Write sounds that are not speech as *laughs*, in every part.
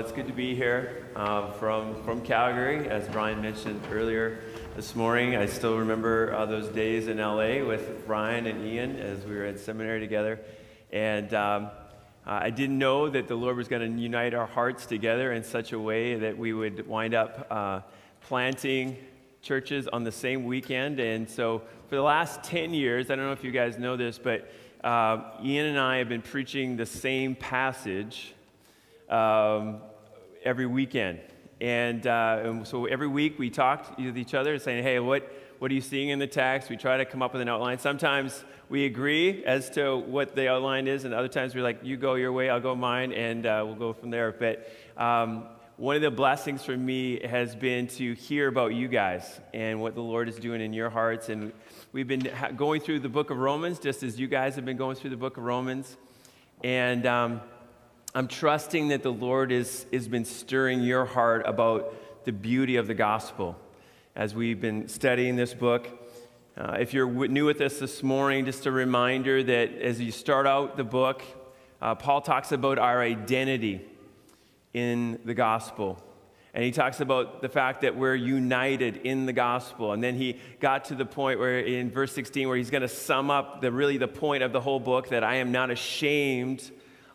it's good to be here uh, from, from Calgary, as Brian mentioned earlier this morning. I still remember uh, those days in LA with Brian and Ian as we were in seminary together. And um, I didn't know that the Lord was going to unite our hearts together in such a way that we would wind up uh, planting churches on the same weekend. And so for the last 10 years, I don't know if you guys know this, but uh, Ian and I have been preaching the same passage um, every weekend. And, uh, and, so every week we talked with each other saying, hey, what, what are you seeing in the text? We try to come up with an outline. Sometimes we agree as to what the outline is, and other times we're like, you go your way, I'll go mine, and uh, we'll go from there. But um, one of the blessings for me has been to hear about you guys and what the Lord is doing in your hearts. And we've been going through the book of Romans, just as you guys have been going through the book of Romans. And um, I'm trusting that the Lord is, has been stirring your heart about the beauty of the gospel as we've been studying this book. Uh, if you're new with us this morning, just a reminder that as you start out the book, uh, Paul talks about our identity in the gospel. And he talks about the fact that we're united in the gospel. And then he got to the point where in verse 16 where he's going to sum up the really the point of the whole book that I am not ashamed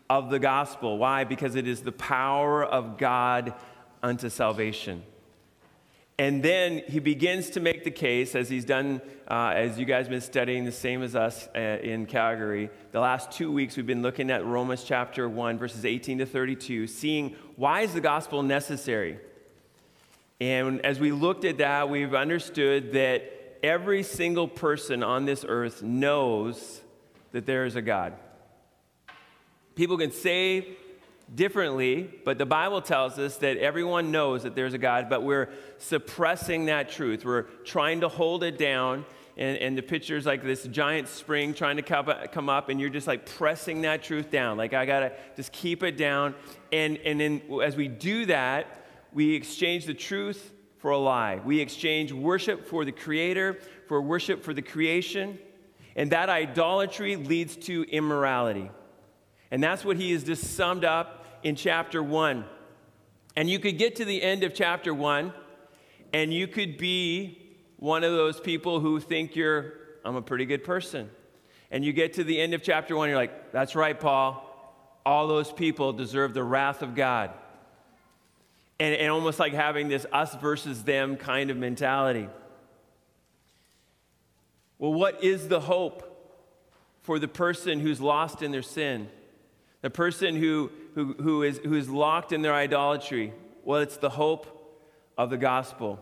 of the gospel. Why? Because it is the power of God unto salvation. And then he begins to make the case, as he's done, uh, as you guys have been studying, the same as us uh, in Calgary. The last two weeks, we've been looking at Romans chapter 1, verses 18 to 32, seeing why is the gospel necessary? And as we looked at that, we've understood that every single person on this earth knows that there is a God. People can say differently, but the Bible tells us that everyone knows that there's a God, but we're suppressing that truth. We're trying to hold it down. And, and the picture's like this giant spring trying to come up, and you're just like pressing that truth down. Like, I gotta just keep it down. And, and then as we do that, we exchange the truth for a lie. We exchange worship for the Creator, for worship for the creation. And that idolatry leads to immorality. And that's what he has just summed up in chapter 1. And you could get to the end of chapter 1 and you could be one of those people who think you're, I'm a pretty good person. And you get to the end of chapter 1, you're like, that's right, Paul. All those people deserve the wrath of God. And, and almost like having this us versus them kind of mentality. Well, what is the hope for the person who's lost in their sin? The person who, who, who, is, who is locked in their idolatry, well, it's the hope of the gospel.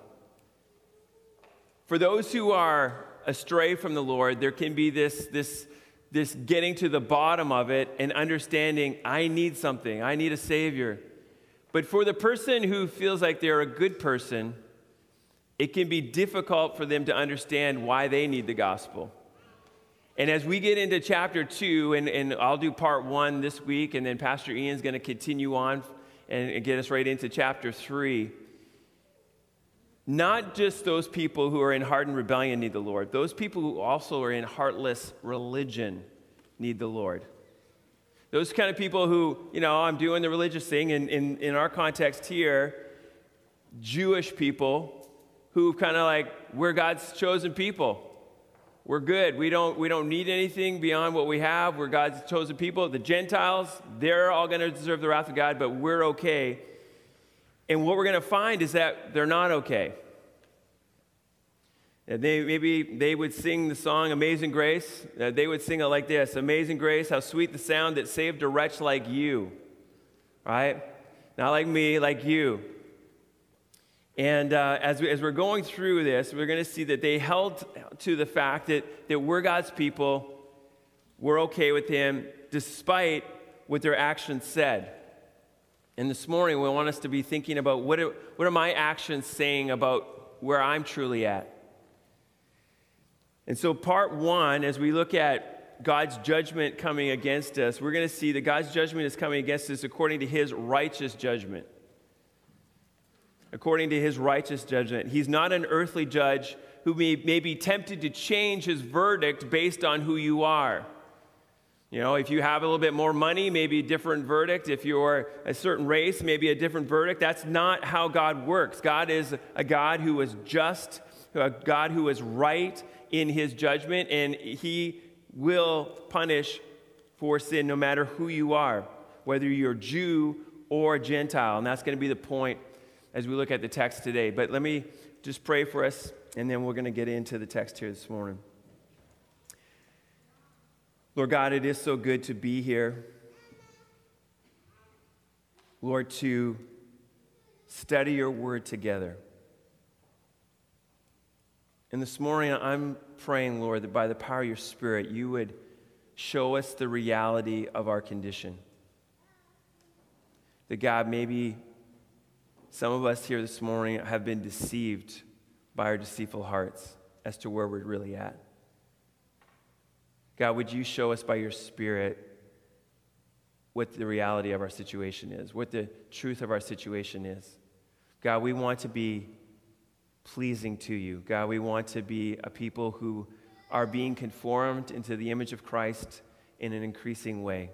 For those who are astray from the Lord, there can be this, this, this getting to the bottom of it and understanding, I need something, I need a Savior. But for the person who feels like they're a good person, it can be difficult for them to understand why they need the gospel. And as we get into chapter two, and, and I'll do part one this week, and then Pastor Ian's going to continue on and, get us right into chapter three. Not just those people who are in hardened rebellion need the Lord, those people who also are in heartless religion need the Lord. Those kind of people who, you know, I'm doing the religious thing, and in, in our context here, Jewish people who kind of like, we're God's chosen people. We're good. We don't, we don't need anything beyond what we have. We're God's chosen people. The Gentiles, they're all going to deserve the wrath of God, but we're okay. And what we're going to find is that they're not okay. And they, maybe they would sing the song Amazing Grace. Uh, they would sing it like this Amazing Grace, how sweet the sound that saved a wretch like you. Right? Not like me, like you. And uh, as, we, as we're going through this, we're going to see that they held to the fact that, that we're God's people, we're okay with Him, despite what their actions said. And this morning, we want us to be thinking about what are, what are my actions saying about where I'm truly at. And so, part one, as we look at God's judgment coming against us, we're going to see that God's judgment is coming against us according to His righteous judgment according to his righteous judgment. He's not an earthly judge who may, may be tempted to change his verdict based on who you are. You know, if you have a little bit more money, maybe a different verdict. If you're a certain race, maybe a different verdict. That's not how God works. God is a God who is just, a God who is right in his judgment, and he will punish for sin no matter who you are, whether you're Jew or Gentile. And that's going to be the point as we look at the text today. But let me just pray for us, and then we're going to get into the text here this morning. Lord God, it is so good to be here. Lord, to study your word together. And this morning, I'm praying, Lord, that by the power of your Spirit, you would show us the reality of our condition. That God, maybe some of us here this morning have been deceived by our deceitful hearts as to where we're really at. God, would you show us by your Spirit what the reality of our situation is, what the truth of our situation is? God, we want to be pleasing to you. God, we want to be a people who are being conformed into the image of Christ in an increasing way.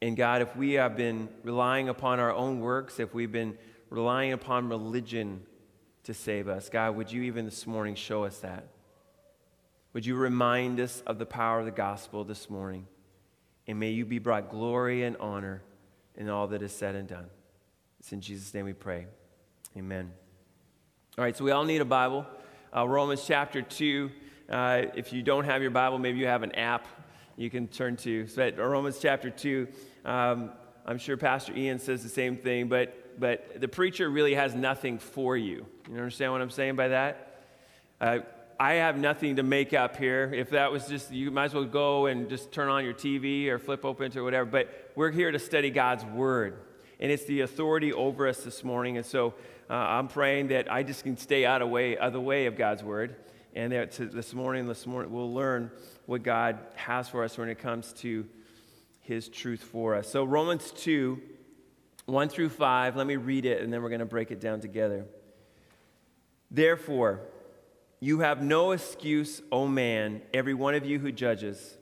And God, if we have been relying upon our own works, if we've been relying upon religion to save us, God, would you even this morning show us that? Would you remind us of the power of the gospel this morning? And may you be brought glory and honor in all that is said and done. It's in Jesus' name we pray. Amen. All right, so we all need a Bible. Uh, Romans chapter 2. Uh, if you don't have your Bible, maybe you have an app you can turn to. So Romans chapter 2. Um, I'm sure Pastor Ian says the same thing, but, but the preacher really has nothing for you. You understand what I'm saying by that? Uh, I have nothing to make up here. If that was just, you might as well go and just turn on your TV or flip open to whatever. But we're here to study God's Word. And it's the authority over us this morning. And so uh, I'm praying that I just can stay out of, way, of the way of God's Word. And this morning, this morning, we'll learn what God has for us when it comes to His truth for us. So, Romans 2, 1 through 5, let me read it and then we're going to break it down together. Therefore, you have no excuse, O man, every one of you who judges.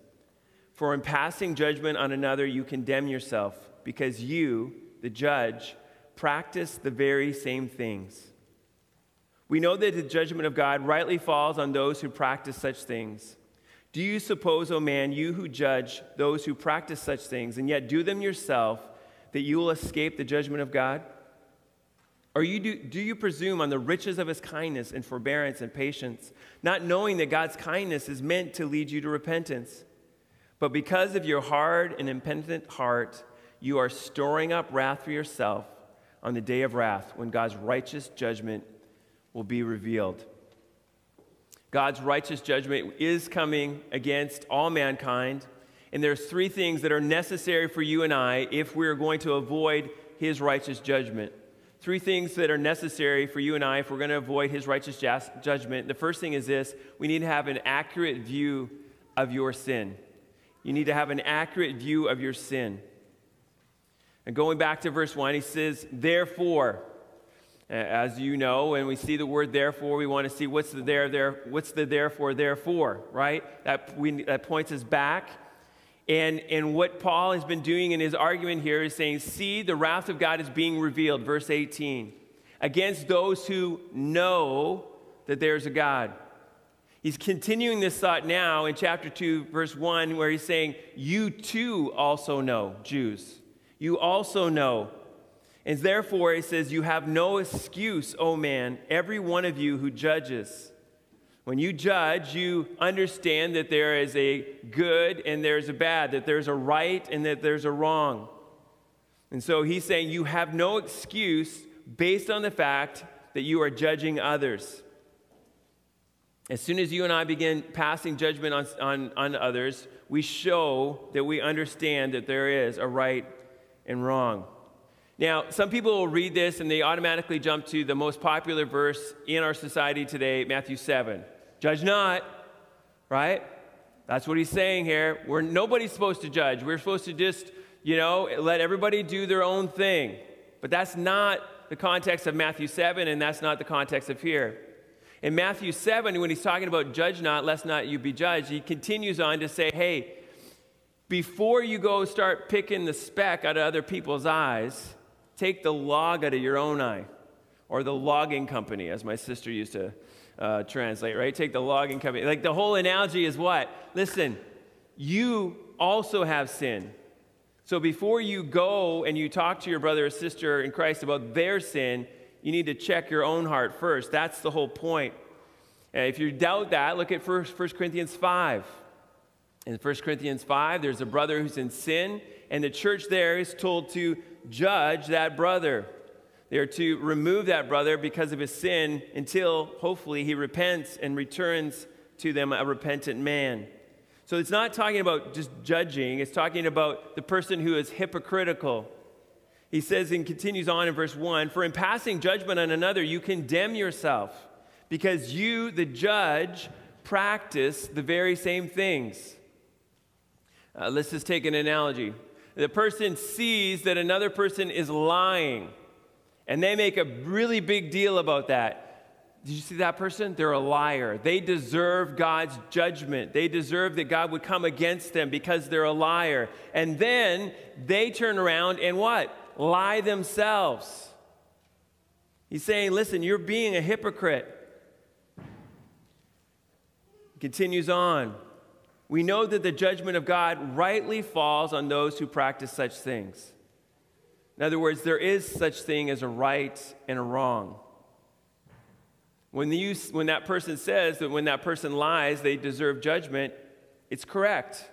For in passing judgment on another, you condemn yourself, because you, the judge, practice the very same things. We know that the judgment of God rightly falls on those who practice such things. Do you suppose, O man, you who judge those who practice such things, and yet do them yourself, that you will escape the judgment of God? Or you do, do you presume on the riches of his kindness and forbearance and patience, not knowing that God's kindness is meant to lead you to repentance? But because of your hard and impenitent heart, you are storing up wrath for yourself on the day of wrath when God's righteous judgment will be revealed. God's righteous judgment is coming against all mankind, and there's three things that are necessary for you and I if we're going to avoid his righteous judgment three things that are necessary for you and I if we're going to avoid his righteous judgment. The first thing is this we need to have an accurate view of your sin. You need to have an accurate view of your sin. And going back to verse 1, he says, Therefore, as you know, when we see the word therefore, we want to see what's the there, there, what's the therefore, therefore, right? That, we, that points us back and, and what Paul has been doing in his argument here is saying, See, the wrath of God is being revealed, verse 18, against those who know that there's a God. He's continuing this thought now in chapter 2, verse 1, where he's saying, You too also know, Jews. You also know. And therefore, he says, You have no excuse, O man, every one of you who judges. When you judge, you understand that there is a good and there's a bad, that there's a right and that there's a wrong. And so he's saying you have no excuse based on the fact that you are judging others. As soon as you and I begin passing judgment on, on, on others, we show that we understand that there is a right and wrong. Now, some people will read this and they automatically jump to the most popular verse in our society today, Matthew 7. Judge not, right? That's what he's saying here. We're, nobody's supposed to judge. We're supposed to just, you know, let everybody do their own thing. But that's not the context of Matthew 7, and that's not the context of here. In Matthew 7, when he's talking about judge not, lest not you be judged, he continues on to say, hey, before you go start picking the speck out of other people's eyes, take the log out of your own eye, or the logging company, as my sister used to uh, translate, right? Take the logging company. Like the whole analogy is what? Listen, you also have sin. So before you go and you talk to your brother or sister in Christ about their sin, you need to check your own heart first. That's the whole point. And if you doubt that, look at 1 Corinthians 5. In 1 Corinthians 5, there's a brother who's in sin, and the church there is told to judge that brother. They are to remove that brother because of his sin until hopefully he repents and returns to them a repentant man. So it's not talking about just judging, it's talking about the person who is hypocritical. He says and continues on in verse 1 For in passing judgment on another, you condemn yourself, because you, the judge, practice the very same things. Uh, let's just take an analogy. The person sees that another person is lying, and they make a really big deal about that. Did you see that person? They're a liar. They deserve God's judgment. They deserve that God would come against them because they're a liar. And then they turn around and what? Lie themselves. He's saying, listen, you're being a hypocrite. Continues on. We know that the judgment of God rightly falls on those who practice such things. In other words, there is such thing as a right and a wrong. When, when that person says that when that person lies, they deserve judgment, it's correct.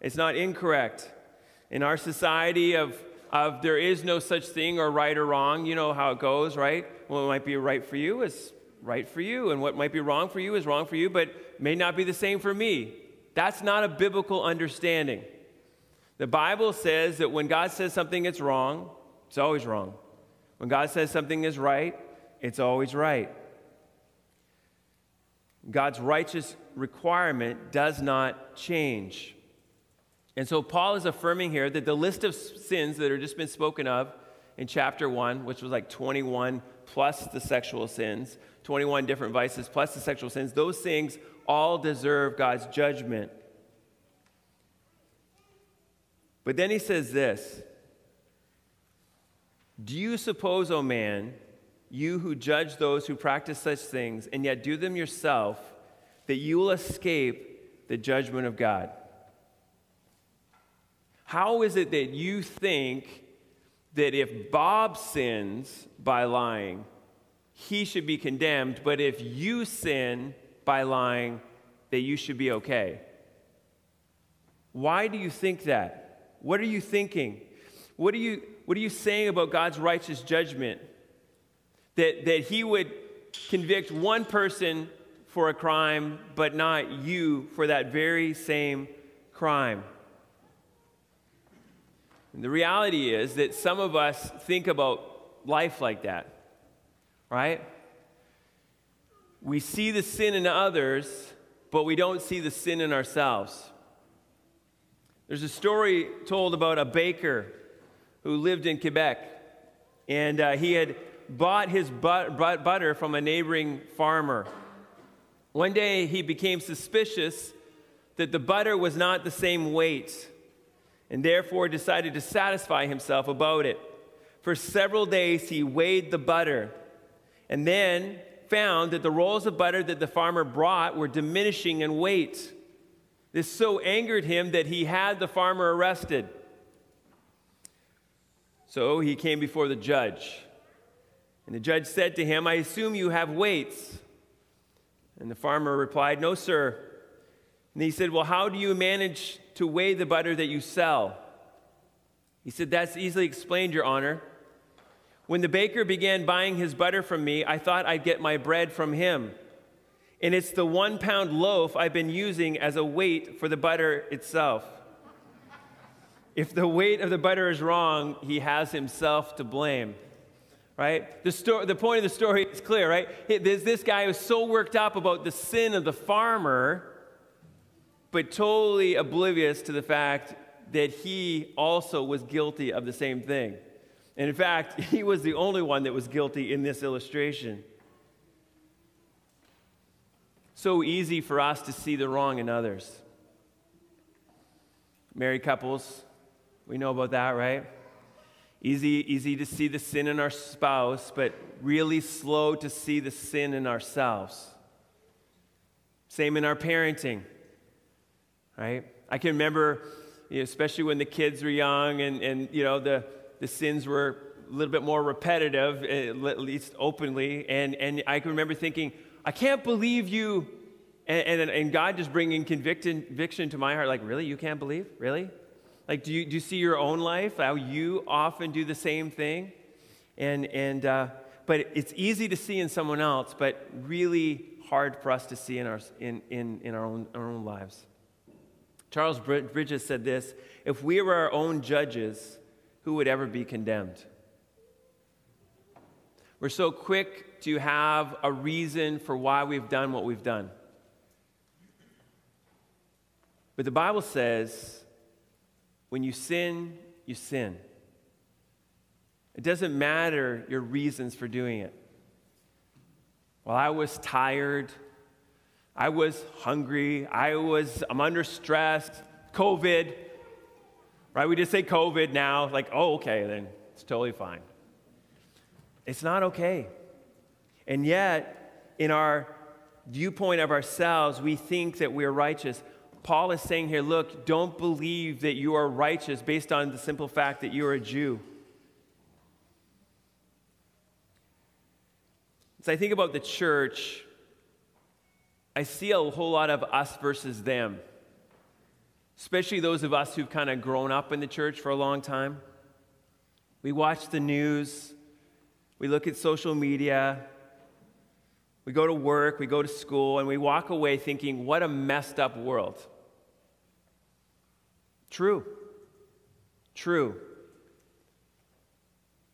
It's not incorrect. In our society of, of there is no such thing or right or wrong, you know how it goes, right? What might be right for you is right for you, and what might be wrong for you is wrong for you, but may not be the same for me. That's not a biblical understanding. The Bible says that when God says something is wrong, it's always wrong. When God says something is right, it's always right. God's righteous requirement does not change. And so Paul is affirming here that the list of sins that are just been spoken of in chapter 1, which was like 21 plus the sexual sins, 21 different vices plus the sexual sins, those things all deserve God's judgment. But then he says this Do you suppose, O oh man, you who judge those who practice such things and yet do them yourself, that you will escape the judgment of God? How is it that you think that if Bob sins by lying, he should be condemned, but if you sin by lying, that you should be okay. Why do you think that? What are you thinking? What are you, what are you saying about God's righteous judgment? That, that He would convict one person for a crime, but not you for that very same crime. And the reality is that some of us think about life like that, right? We see the sin in others, but we don't see the sin in ourselves. There's a story told about a baker who lived in Quebec, and uh, he had bought his but- but- butter from a neighboring farmer. One day he became suspicious that the butter was not the same weight, and therefore decided to satisfy himself about it. For several days he weighed the butter, and then found that the rolls of butter that the farmer brought were diminishing in weight. This so angered him that he had the farmer arrested. So he came before the judge. And the judge said to him, I assume you have weights. And the farmer replied, No, sir. And he said, Well, how do you manage to weigh the butter that you sell? He said, That's easily explained, Your Honor. When the baker began buying his butter from me, I thought I'd get my bread from him. And it's the one pound loaf I've been using as a weight for the butter itself. If the weight of the butter is wrong, he has himself to blame. Right? The, sto- the point of the story is clear, right? There's this guy who's so worked up about the sin of the farmer, but totally oblivious to the fact that he also was guilty of the same thing. And in fact, *laughs* he was the only one that was guilty in this illustration. So easy for us to see the wrong in others. Married couples, we know about that, right? Easy, easy to see the sin in our spouse, but really slow to see the sin in ourselves. Same in our parenting, right? I can remember, especially when the kids were young and, and you know, the, the sins were a little bit more repetitive, eh, at least openly. And, and I can remember thinking, I can't believe you. And, and, and God just bringing conviction, conviction to my heart, like, really? You can't believe? Really? Like, do you, do you see your own life, how you often do the same thing? And, and, uh, but it's easy to see in someone else, but really hard for us to see in our, in, in, in our, own, our own lives. Charles Bridges said this If we were our own judges, who would ever be condemned? We're so quick to have a reason for why we've done what we've done. But the Bible says when you sin, you sin. It doesn't matter your reasons for doing it. Well, I was tired. I was hungry. I was, I'm under stress. COVID. Right? We just say COVID now. Like, oh, okay, then it's totally fine. It's not okay. And yet, in our viewpoint of ourselves, we think that we're righteous. Paul is saying here, look, don't believe that you are righteous based on the simple fact that you're a Jew. As I think about the church, I see a whole lot of us versus them, especially those of us who've kind of grown up in the church for a long time. We watch the news, we look at social media, we go to work, we go to school, and we walk away thinking, what a messed up world. True. True.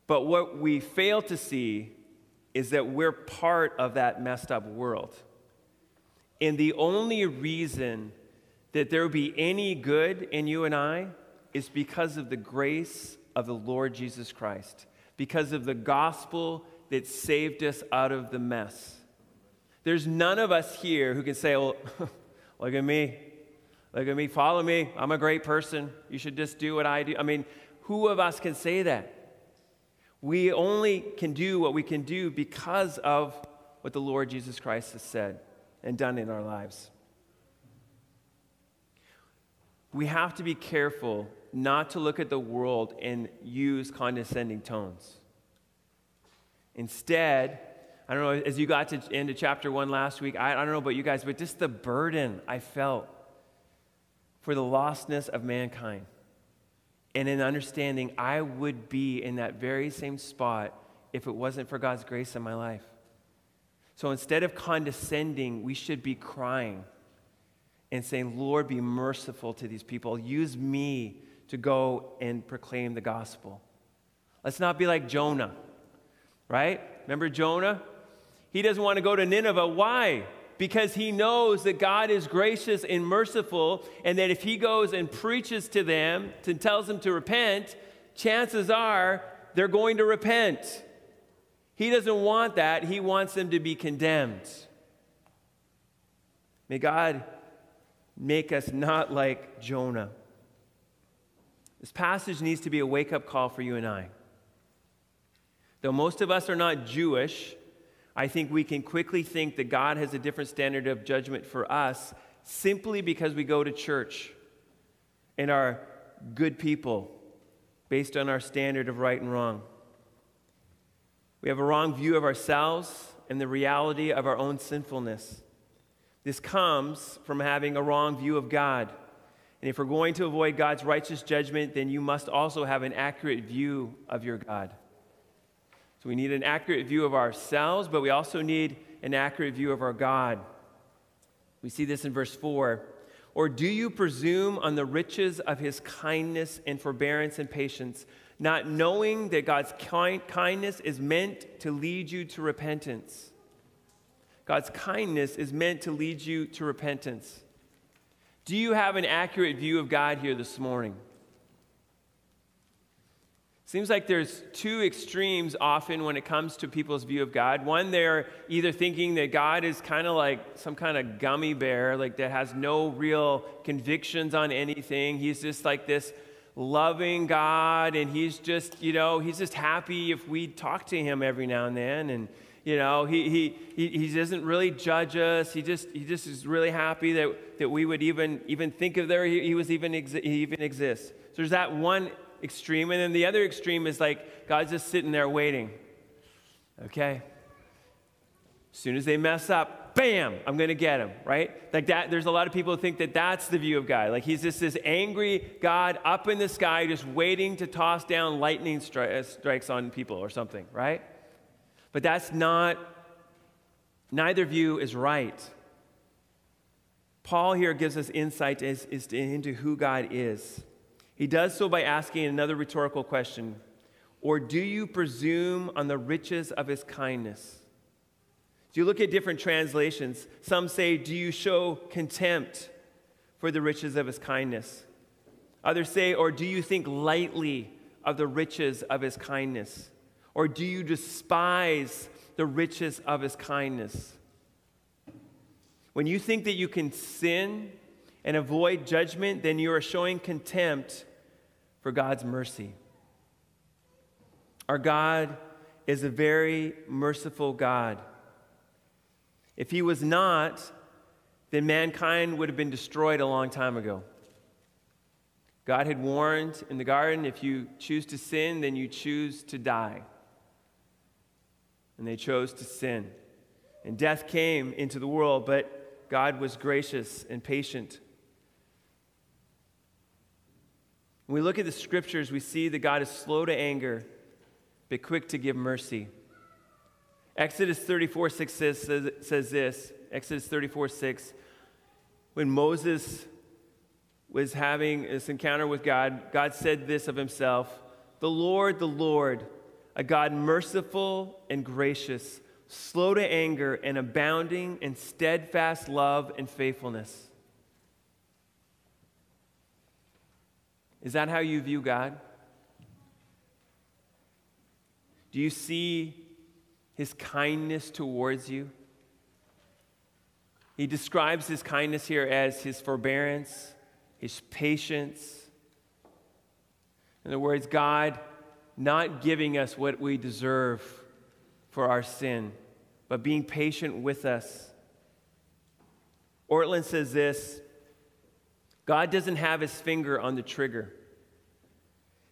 But what we fail to see is that we're part of that messed up world. And the only reason that there be any good in you and I is because of the grace of the Lord Jesus Christ, because of the gospel that saved us out of the mess. There's none of us here who can say, well, *laughs* look at me. Look at me, follow me. I'm a great person. You should just do what I do. I mean, who of us can say that? We only can do what we can do because of what the Lord Jesus Christ has said and done in our lives. We have to be careful not to look at the world and use condescending tones. Instead, I don't know, as you got to into chapter one last week, I, I don't know about you guys, but just the burden I felt for the lostness of mankind. And in understanding, I would be in that very same spot if it wasn't for God's grace in my life. So instead of condescending, we should be crying and saying, Lord, be merciful to these people. Use me to go and proclaim the gospel. Let's not be like Jonah, right? Remember Jonah? He doesn't want to go to Nineveh. Why? because he knows that God is gracious and merciful, and that if he goes and preaches to them and tells them to repent, chances are they're going to repent. He doesn't want that, he wants them to be condemned. May God make us not like Jonah. This passage needs to be a wake up call for you and I. Though most of us are not Jewish, I think we can quickly think that God has a different standard of judgment for us simply because we go to church and are good people based on our standard of right and wrong. We have a wrong view of ourselves and the reality of our own sinfulness. This comes from having a wrong view of God. And if we're going to avoid God's righteous judgment, then you must also have an accurate view of your God. So we need an accurate view of ourselves, but we also need an accurate view of our God. We see this in verse 4. Or do you presume on the riches of his kindness and forbearance and patience, not knowing that God's kind, kindness is meant to lead you to repentance? God's kindness is meant to lead you to repentance. Do you have an accurate view of God here this morning? Seems like there's two extremes often when it comes to people's view of God. One, they're either thinking that God is kind of like some kind of gummy bear, like that has no real convictions on anything. He's just like this loving God, and he's just, you know, he's just happy if we talk to him every now and then. And, you know, he, he, he, doesn't really judge us. He just, he just is really happy that, that we would even, even think of there he, he was even, he even exists. So there's that one extreme. And then the other extreme is like God's just sitting there waiting. Okay? As soon as they mess up, bam, I'm going to get them, right? Like that, there's a lot of people who think that that's the view of God. Like he's just this angry God up in the sky, just waiting to toss down lightning stri- uh, strikes on people or something, right? But that's not, neither view is right. Paul here gives us insight as, as to, into who God is. He does so by asking another rhetorical question Or do you presume on the riches of his kindness? Do you look at different translations? Some say, Do you show contempt for the riches of his kindness? Others say, Or do you think lightly of the riches of his kindness? Or do you despise the riches of his kindness? When you think that you can sin and avoid judgment, then you are showing contempt for God's mercy. Our God is a very merciful God. If he was not, then mankind would have been destroyed a long time ago. God had warned in the garden if you choose to sin, then you choose to die. And they chose to sin. And death came into the world, but God was gracious and patient When we look at the scriptures, we see that God is slow to anger, but quick to give mercy. Exodus 34 6 says, says, says this Exodus 34 6. When Moses was having this encounter with God, God said this of himself The Lord, the Lord, a God merciful and gracious, slow to anger, and abounding in steadfast love and faithfulness Is that how you view God? Do you see his kindness towards you? He describes his kindness here as his forbearance, his patience. In other words, God not giving us what we deserve for our sin, but being patient with us. Ortlund says this God doesn't have his finger on the trigger.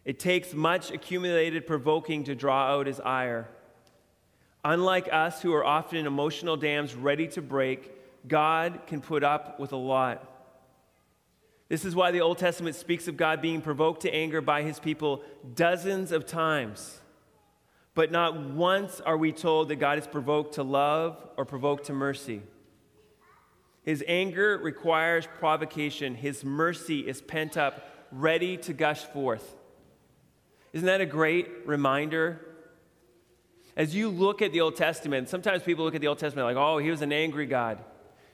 It takes much accumulated provoking to draw out his ire. Unlike us, who are often emotional dams ready to break, God can put up with a lot. This is why the Old Testament speaks of God being provoked to anger by his people dozens of times. But not once are we told that God is provoked to love or provoked to mercy. His anger requires provocation, His mercy is pent up, ready to gush forth. Isn't that a great reminder? As you look at the Old Testament, sometimes people look at the Old Testament like, oh, he was an angry God.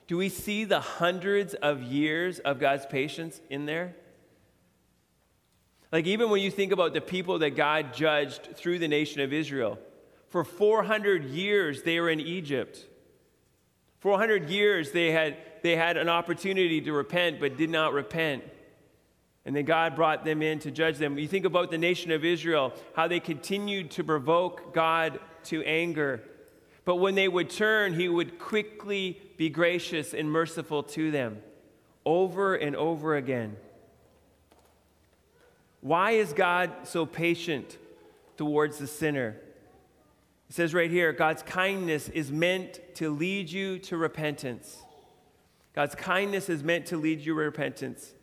Do we see the hundreds of years of God's patience in there? Like, even when you think about the people that God judged through the nation of Israel, for 400 years they were in Egypt. 400 years they had, they had an opportunity to repent but did not repent. And then God brought them in to judge them. You think about the nation of Israel, how they continued to provoke God to anger. But when they would turn, He would quickly be gracious and merciful to them over and over again. Why is God so patient towards the sinner? It says right here God's kindness is meant to lead you to repentance. God's kindness is meant to lead you to repentance.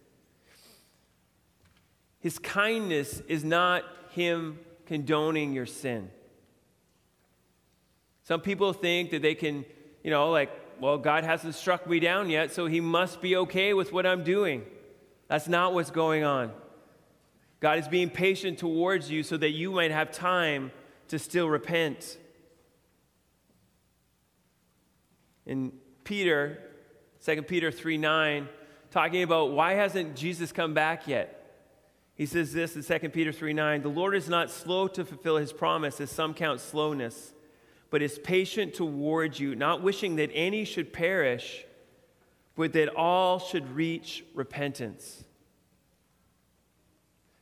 His kindness is not Him condoning your sin. Some people think that they can, you know, like, well, God hasn't struck me down yet, so He must be okay with what I'm doing. That's not what's going on. God is being patient towards you so that you might have time to still repent. In Peter, 2 Peter 3 9, talking about why hasn't Jesus come back yet? He says this in 2 Peter 3 9 The Lord is not slow to fulfill his promise, as some count slowness, but is patient towards you, not wishing that any should perish, but that all should reach repentance.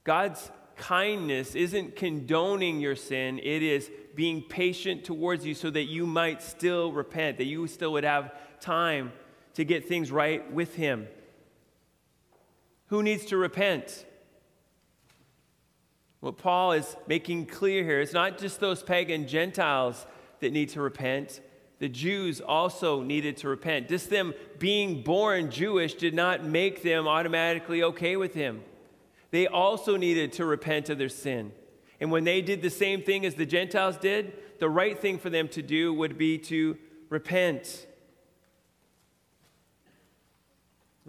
God's kindness isn't condoning your sin, it is being patient towards you so that you might still repent, that you still would have time to get things right with Him. Who needs to repent? What Paul is making clear here is not just those pagan Gentiles that need to repent. The Jews also needed to repent. Just them being born Jewish did not make them automatically okay with him. They also needed to repent of their sin. And when they did the same thing as the Gentiles did, the right thing for them to do would be to repent.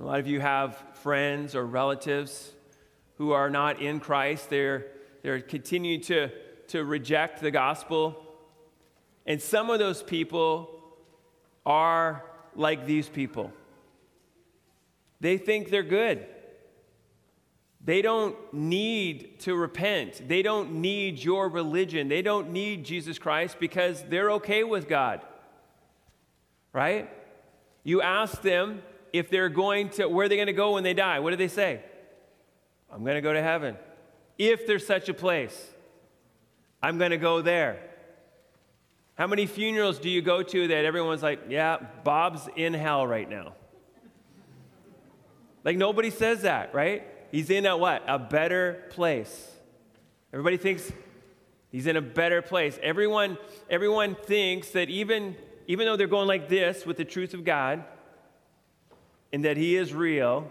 A lot of you have friends or relatives who are not in Christ. They're they're continuing to, to reject the gospel. And some of those people are like these people. They think they're good. They don't need to repent. They don't need your religion. They don't need Jesus Christ because they're okay with God. Right? You ask them if they're going to, where are they going to go when they die? What do they say? I'm going to go to heaven if there's such a place. I'm going to go there. How many funerals do you go to that everyone's like, yeah, Bob's in hell right now? Like nobody says that, right? He's in a what? A better place. Everybody thinks he's in a better place. Everyone, everyone thinks that even, even though they're going like this with the truth of God and that he is real,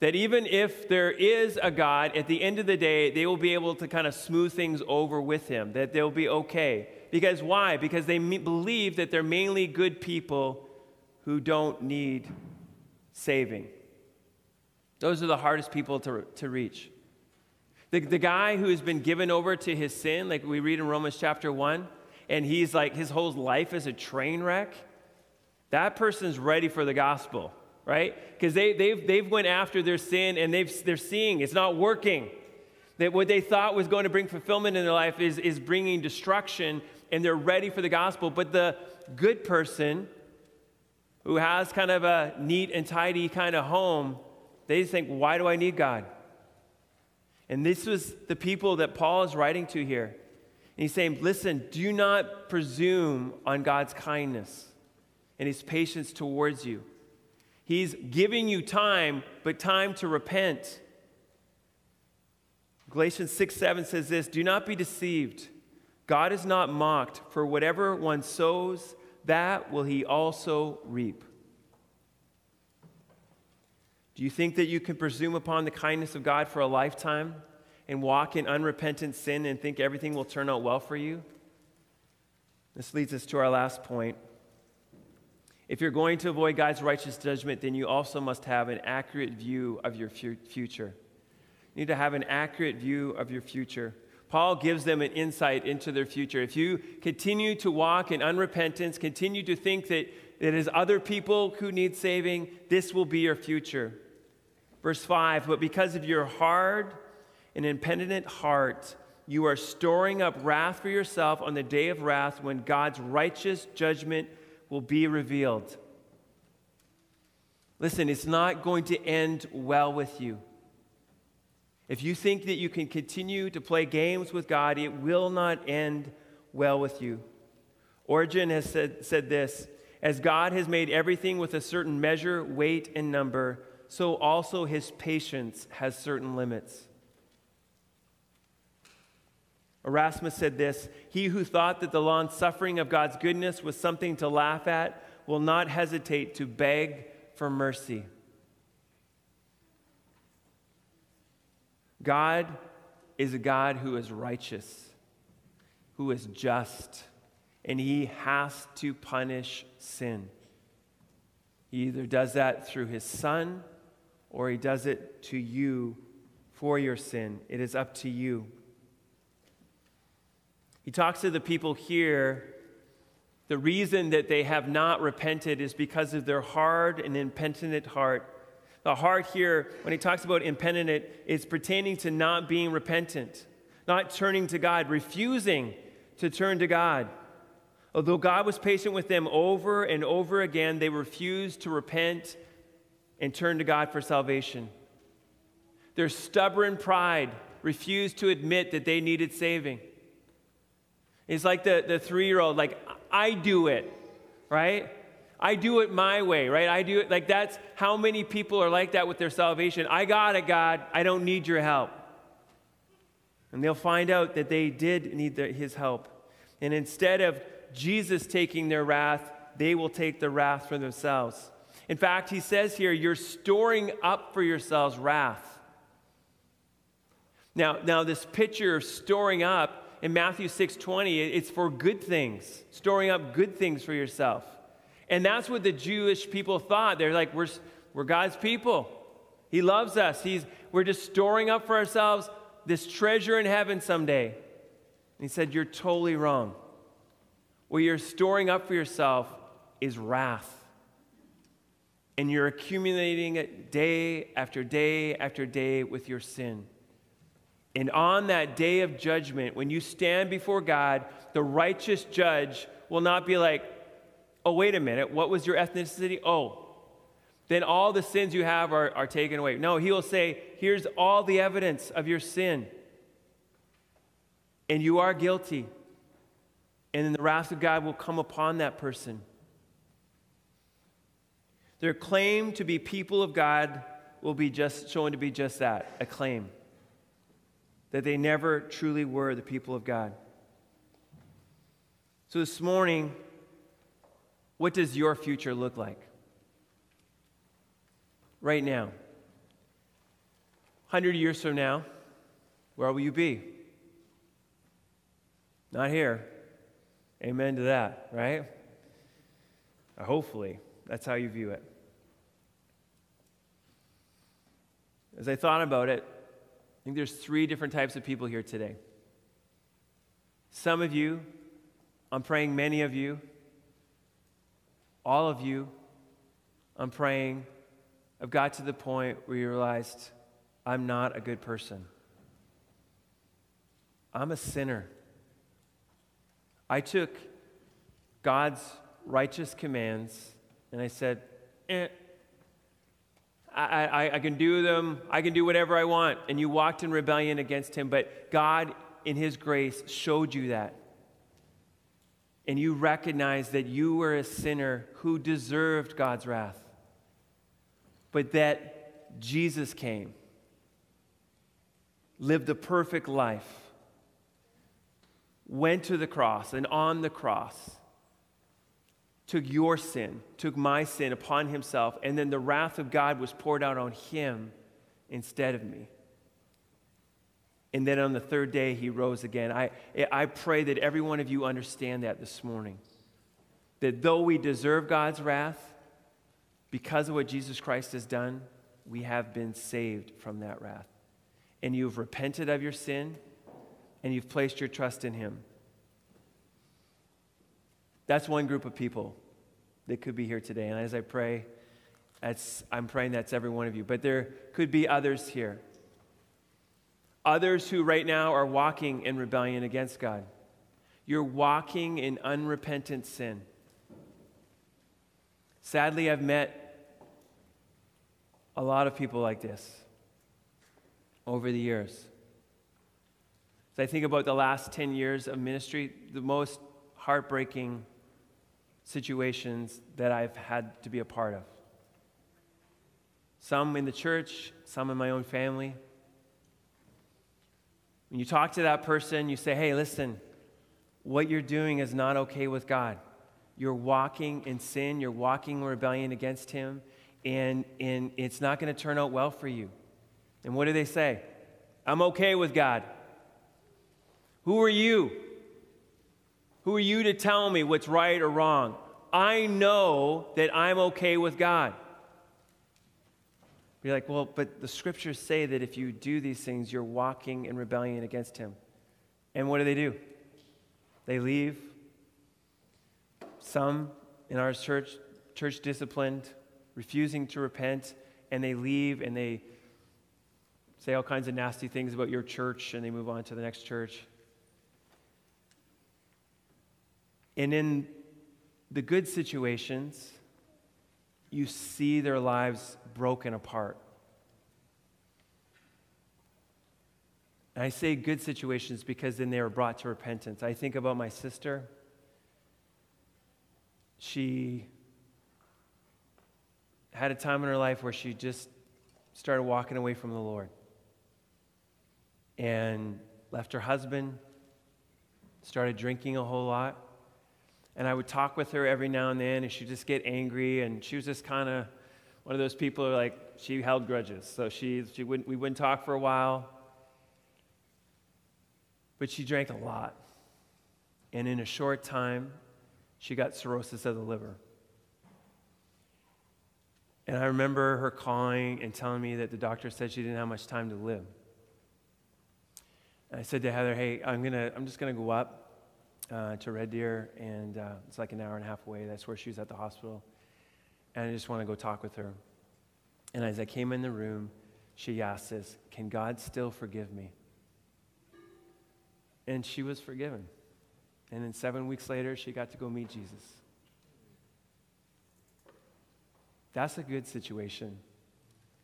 that even if there is a God, at the end of the day, they will be able to kind of smooth things over with him, that they'll be okay. Because why? Because they believe that they're mainly good people who don't need saving. Those are the hardest people to, to reach. The, the guy who has been given over to his sin, like we read in Romans chapter 1, and he's like, his whole life is a train wreck, that person's ready for the gospel right? Because they, they've, they've went after their sin and they've, they're seeing it's not working. That what they thought was going to bring fulfillment in their life is, is bringing destruction and they're ready for the gospel. But the good person who has kind of a neat and tidy kind of home, they think, why do I need God? And this was the people that Paul is writing to here. And he's saying, listen, do not presume on God's kindness and his patience towards you. He's giving you time, but time to repent. Galatians 6 7 says this Do not be deceived. God is not mocked, for whatever one sows, that will he also reap. Do you think that you can presume upon the kindness of God for a lifetime and walk in unrepentant sin and think everything will turn out well for you? This leads us to our last point. If you're going to avoid God's righteous judgment, then you also must have an accurate view of your future. You need to have an accurate view of your future. Paul gives them an insight into their future. If you continue to walk in unrepentance, continue to think that it is other people who need saving, this will be your future. Verse 5 But because of your hard and impenitent heart, you are storing up wrath for yourself on the day of wrath when God's righteous judgment will be revealed. Listen, it's not going to end well with you. If you think that you can continue to play games with God, it will not end well with you. Origen has said, said this As God has made everything with a certain measure, weight, and number, so also his patience has certain limits. Erasmus said this He who thought that the long suffering of God's goodness was something to laugh at will not hesitate to beg for mercy. God is a God who is righteous, who is just, and he has to punish sin. He either does that through his son or he does it to you for your sin. It is up to you. He talks to the people here. The reason that they have not repented is because of their hard and impenitent heart. The heart here, when he talks about impenitent, is pertaining to not being repentant, not turning to God, refusing to turn to God. Although God was patient with them over and over again, they refused to repent and turn to God for salvation. Their stubborn pride refused to admit that they needed saving. It's like the, the three year old, like, I do it, right? I do it my way, right? I do it like that's how many people are like that with their salvation. I got it, God. I don't need your help. And they'll find out that they did need the, his help. And instead of Jesus taking their wrath, they will take the wrath for themselves. In fact, he says here, you're storing up for yourselves wrath. Now, now this picture of storing up in Matthew 6:20, it's for good things, storing up good things for yourself. And that's what the Jewish people thought. They're like, we're, we're God's people. He loves us. He's, we're just storing up for ourselves this treasure in heaven someday. And he said, You're totally wrong. What you're storing up for yourself is wrath. And you're accumulating it day after day after day with your sin. And on that day of judgment, when you stand before God, the righteous judge will not be like, oh, wait a minute, what was your ethnicity? Oh, then all the sins you have are, are taken away. No, he will say, here's all the evidence of your sin. And you are guilty. And then the wrath of God will come upon that person. Their claim to be people of God will be just shown to be just that a claim that they never truly were the people of God. So this morning, what does your future look like? Right now. 100 years from now, where will you be? Not here. Amen to that, right? Hopefully, that's how you view it. As I thought about it, I think there's three different types of people here today. Some of you, I'm praying many of you, all of you, I'm praying, I've got to the point where you realized, I'm not a good person. I'm a sinner. I took God's righteous commands and I said, eh, I, I, I, can do them, I can do whatever I want. And you walked in rebellion against him, but God, in his grace, showed you that. And you recognize that you were a sinner who deserved God's wrath, but that Jesus came, lived a perfect life, went to the cross, and on the cross, took your sin, took my sin upon himself, and then the wrath of God was poured out on him instead of me. And then on the third day, he rose again. I, I pray that every one of you understand that this morning. That though we deserve God's wrath, because of what Jesus Christ has done, we have been saved from that wrath. And you've repented of your sin, and you've placed your trust in him. That's one group of people that could be here today. And as I pray, I'm praying that's every one of you. But there could be others here. Others who right now are walking in rebellion against God. You're walking in unrepentant sin. Sadly, I've met a lot of people like this over the years. As I think about the last 10 years of ministry, the most heartbreaking situations that I've had to be a part of. Some in the church, some in my own family. When you talk to that person, you say, hey, listen, what you're doing is not okay with God. You're walking in sin, you're walking in rebellion against Him, and, and it's not going to turn out well for you. And what do they say? I'm okay with God. Who are you? Who are you to tell me what's right or wrong? I know that I'm okay with God. You're like, well, but the scriptures say that if you do these things, you're walking in rebellion against Him. And what do they do? They leave. Some in our church, church disciplined, refusing to repent, and they leave and they say all kinds of nasty things about your church and they move on to the next church. And in the good situations, you see their lives broken apart. And I say good situations because then they were brought to repentance. I think about my sister. She had a time in her life where she just started walking away from the Lord and left her husband, started drinking a whole lot. And I would talk with her every now and then, and she'd just get angry. And she was just kind of one of those people who, like, she held grudges. So she, she wouldn't, we wouldn't talk for a while. But she drank a lot. And in a short time, she got cirrhosis of the liver. And I remember her calling and telling me that the doctor said she didn't have much time to live. And I said to Heather, hey, I'm, gonna, I'm just going to go up uh, to Red Deer, and uh, it's like an hour and a half away. That's where she was at the hospital. And I just want to go talk with her. And as I came in the room, she asked this Can God still forgive me? And she was forgiven. And then seven weeks later, she got to go meet Jesus. That's a good situation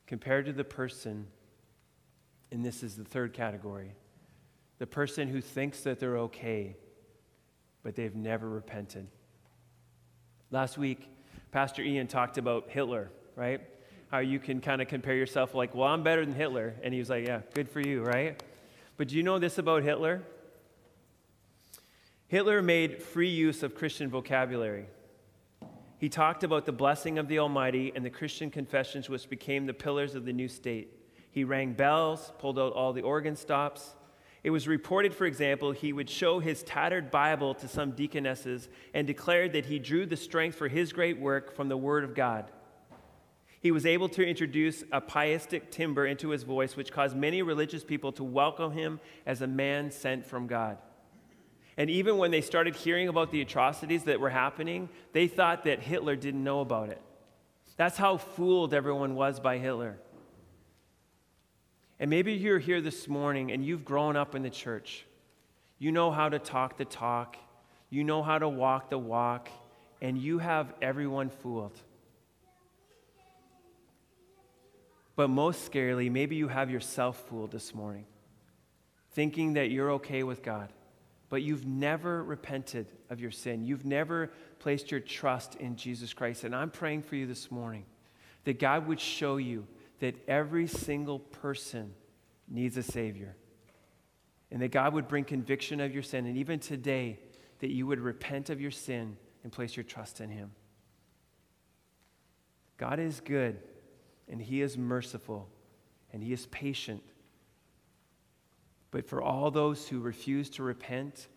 compared to the person, and this is the third category the person who thinks that they're okay, but they've never repented. Last week, Pastor Ian talked about Hitler, right? How you can kind of compare yourself, like, well, I'm better than Hitler. And he was like, yeah, good for you, right? But do you know this about Hitler? Hitler made free use of Christian vocabulary. He talked about the blessing of the Almighty and the Christian confessions, which became the pillars of the new state. He rang bells, pulled out all the organ stops. It was reported, for example, he would show his tattered Bible to some deaconesses and declared that he drew the strength for his great work from the Word of God. He was able to introduce a pietistic timbre into his voice, which caused many religious people to welcome him as a man sent from God. And even when they started hearing about the atrocities that were happening, they thought that Hitler didn't know about it. That's how fooled everyone was by Hitler. And maybe you're here this morning and you've grown up in the church. You know how to talk the talk, you know how to walk the walk, and you have everyone fooled. But most scarily, maybe you have yourself fooled this morning, thinking that you're okay with God but you've never repented of your sin. You've never placed your trust in Jesus Christ. And I'm praying for you this morning that God would show you that every single person needs a Savior. And that God would bring conviction of your sin. And even today, that you would repent of your sin and place your trust in Him. God is good, and He is merciful, and He is patient but for all those who refuse to repent,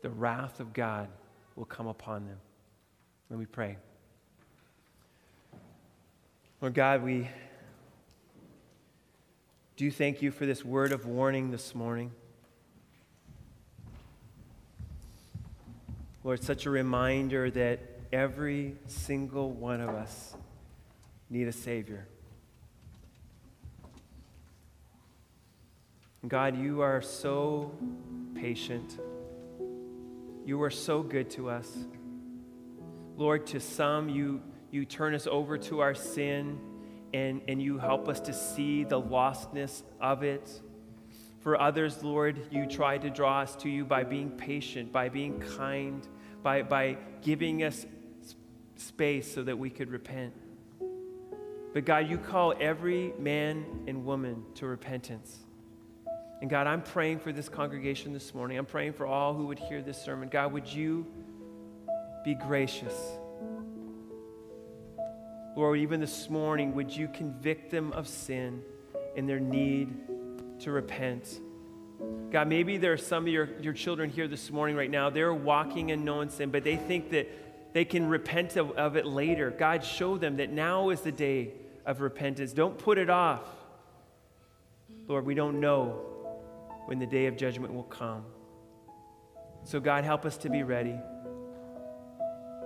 the wrath of God will come upon them. Let me pray. Lord God, we do thank you for this word of warning this morning. Lord, such a reminder that every single one of us need a Savior. God, you are so patient. You are so good to us. Lord, to some, you, you turn us over to our sin and, and you help us to see the lostness of it. For others, Lord, you try to draw us to you by being patient, by being kind, by, by giving us space so that we could repent. But God, you call every man and woman to repentance. And God, I'm praying for this congregation this morning. I'm praying for all who would hear this sermon. God, would you be gracious? Lord, even this morning, would you convict them of sin and their need to repent? God, maybe there are some of your, your children here this morning right now. They're walking in known sin, but they think that they can repent of, of it later. God, show them that now is the day of repentance. Don't put it off. Lord, we don't know when the day of judgment will come. So, God, help us to be ready.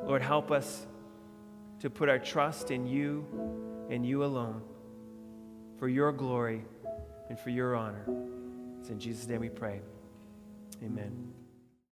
Lord, help us to put our trust in you and you alone. for your glory and for your honor. It's in Jesus' name we pray. Amen.